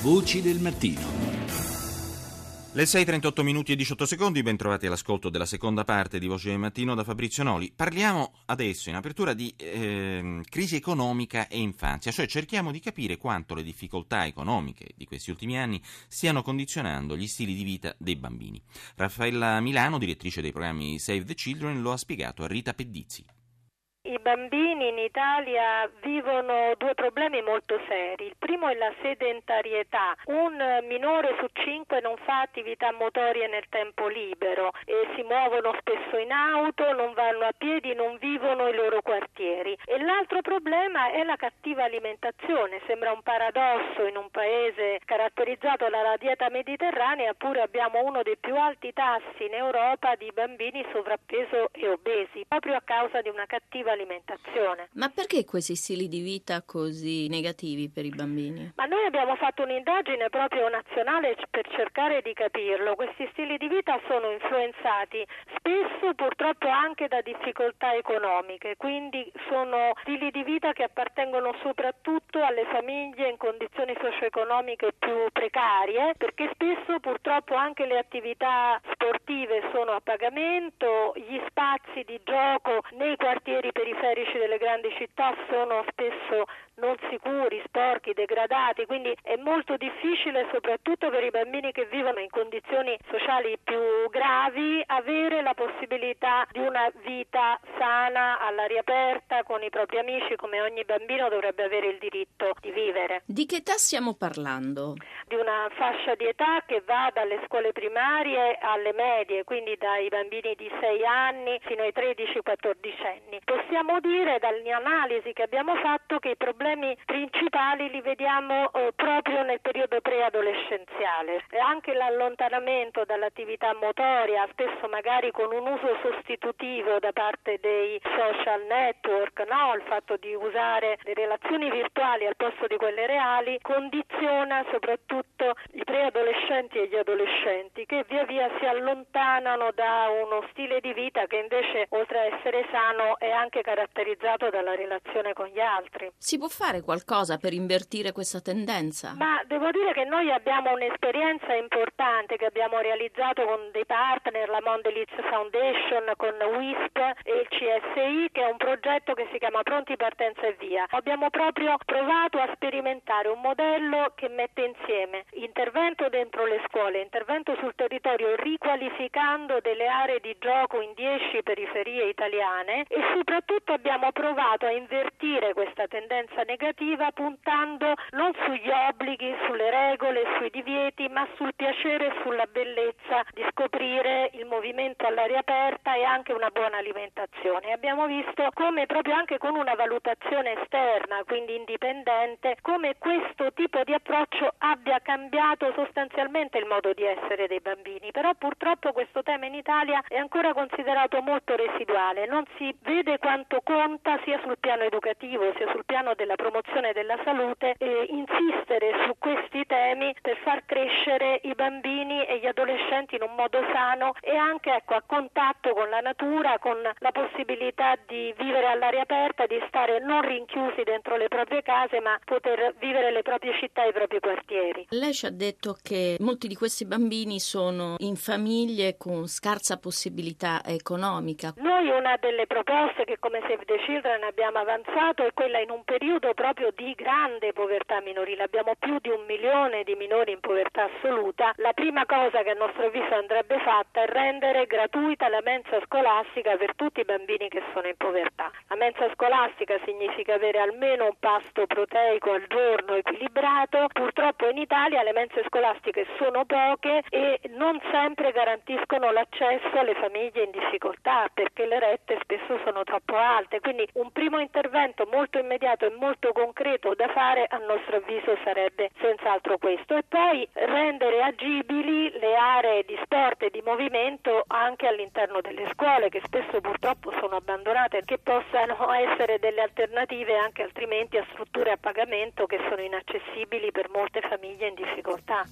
Voci del mattino. Le 6.38 minuti e 18 secondi, ben trovati all'ascolto della seconda parte di Voce del Mattino da Fabrizio Noli. Parliamo adesso in apertura di eh, crisi economica e infanzia, cioè cerchiamo di capire quanto le difficoltà economiche di questi ultimi anni stiano condizionando gli stili di vita dei bambini. Raffaella Milano, direttrice dei programmi Save the Children, lo ha spiegato a Rita Pedizzi. I bambini in Italia vivono due problemi molto seri. Il primo è la sedentarietà. Un minore su cinque non fa attività motorie nel tempo libero e si muovono spesso in auto, non vanno a piedi, non vivono i loro quartieri. E l'altro problema è la cattiva alimentazione. Sembra un paradosso in un paese caratterizzato dalla dieta mediterranea, pure abbiamo uno dei più alti tassi in Europa di bambini sovrappeso e obesi, proprio a causa di una cattiva alimentazione alimentazione. Ma perché questi stili di vita così negativi per i bambini? Ma noi abbiamo fatto un'indagine proprio nazionale per cercare di capirlo. Questi stili di vita sono influenzati spesso purtroppo anche da difficoltà economiche, quindi sono stili di vita che appartengono soprattutto alle famiglie in condizioni socio-economiche più precarie, perché spesso purtroppo anche le attività sportive sono a pagamento, gli spazi di gioco nei quartieri periferici delle grandi città sono spesso non sicuri, sporchi, degradati, quindi è molto difficile soprattutto per i bambini che vivono in condizioni sociali più gravi avere la possibilità di una vita sana all'aria aperta con i propri amici come ogni bambino dovrebbe avere il diritto di vivere. Di che età stiamo parlando? Di una fascia di età che va dalle scuole primarie alle medie, quindi dai bambini di 6 anni fino ai 13-14 anni. Possiamo dire dalle analisi che abbiamo fatto che i problemi problemi principali li vediamo eh, proprio nel periodo preadolescenziale. E anche l'allontanamento dall'attività motoria, spesso magari con un uso sostitutivo da parte dei social network, no? il fatto di usare le relazioni virtuali al posto di quelle reali, condiziona soprattutto i preadolescenti e gli adolescenti che via via si allontanano da uno stile di vita che invece oltre a essere sano è anche caratterizzato dalla relazione con gli altri. Si può fare qualcosa per invertire questa tendenza? Ma devo dire che noi abbiamo un'esperienza importante che abbiamo realizzato con dei partner, la Mondelez Foundation, con WISP e il CSI, che è un progetto che si chiama Pronti Partenza e Via. Abbiamo proprio provato a sperimentare un modello che mette insieme intervento dentro le scuole, intervento sul territorio riqualificando delle aree di gioco in 10 periferie italiane e soprattutto abbiamo provato a invertire questa tendenza negativa puntando non sugli obblighi, sulle regole, sui divieti, ma sul piacere e sulla bellezza di scoprire il movimento all'aria aperta e anche una buona alimentazione. Abbiamo visto come proprio anche con una valutazione esterna, quindi indipendente, come questo tipo di approccio abbia cambiato sostanzialmente il modo di essere dei bambini, però purtroppo questo tema in Italia è ancora considerato molto residuale, non si vede quanto conta sia sul piano educativo sia sul piano della promozione della salute e insistere su questi temi per far crescere i bambini e gli adolescenti in un modo sano e anche ecco, a contatto con la natura, con la possibilità di vivere all'aria aperta, di stare non rinchiusi dentro le proprie case, ma poter vivere le proprie città e i propri quartieri. Lei ci ha detto che molti di questi bambini sono in famiglie con scarsa possibilità economica. Noi una delle proposte che come Save the Children abbiamo avanzato è quella in un periodo proprio di grande povertà minorile, abbiamo più di un milione di minori in povertà assoluta, la prima cosa che a nostro avviso andrebbe fatta è rendere gratuita la mensa scolastica per tutti i bambini che sono in povertà. La mensa scolastica significa avere almeno un pasto proteico al giorno equilibrato, purtroppo in Italia le mense scolastiche sono poche e non sempre garantiscono l'accesso alle famiglie in difficoltà perché le rette spesso sono troppo alte, quindi un primo intervento molto immediato e molto concreto da fare a nostro avviso sarebbe senz'altro questo. E poi rendere agibili le aree di sport e di movimento anche all'interno delle scuole che spesso purtroppo sono abbandonate che possano essere delle alternative anche altrimenti a strutture a pagamento che sono inaccessibili per molte famiglie in difficoltà.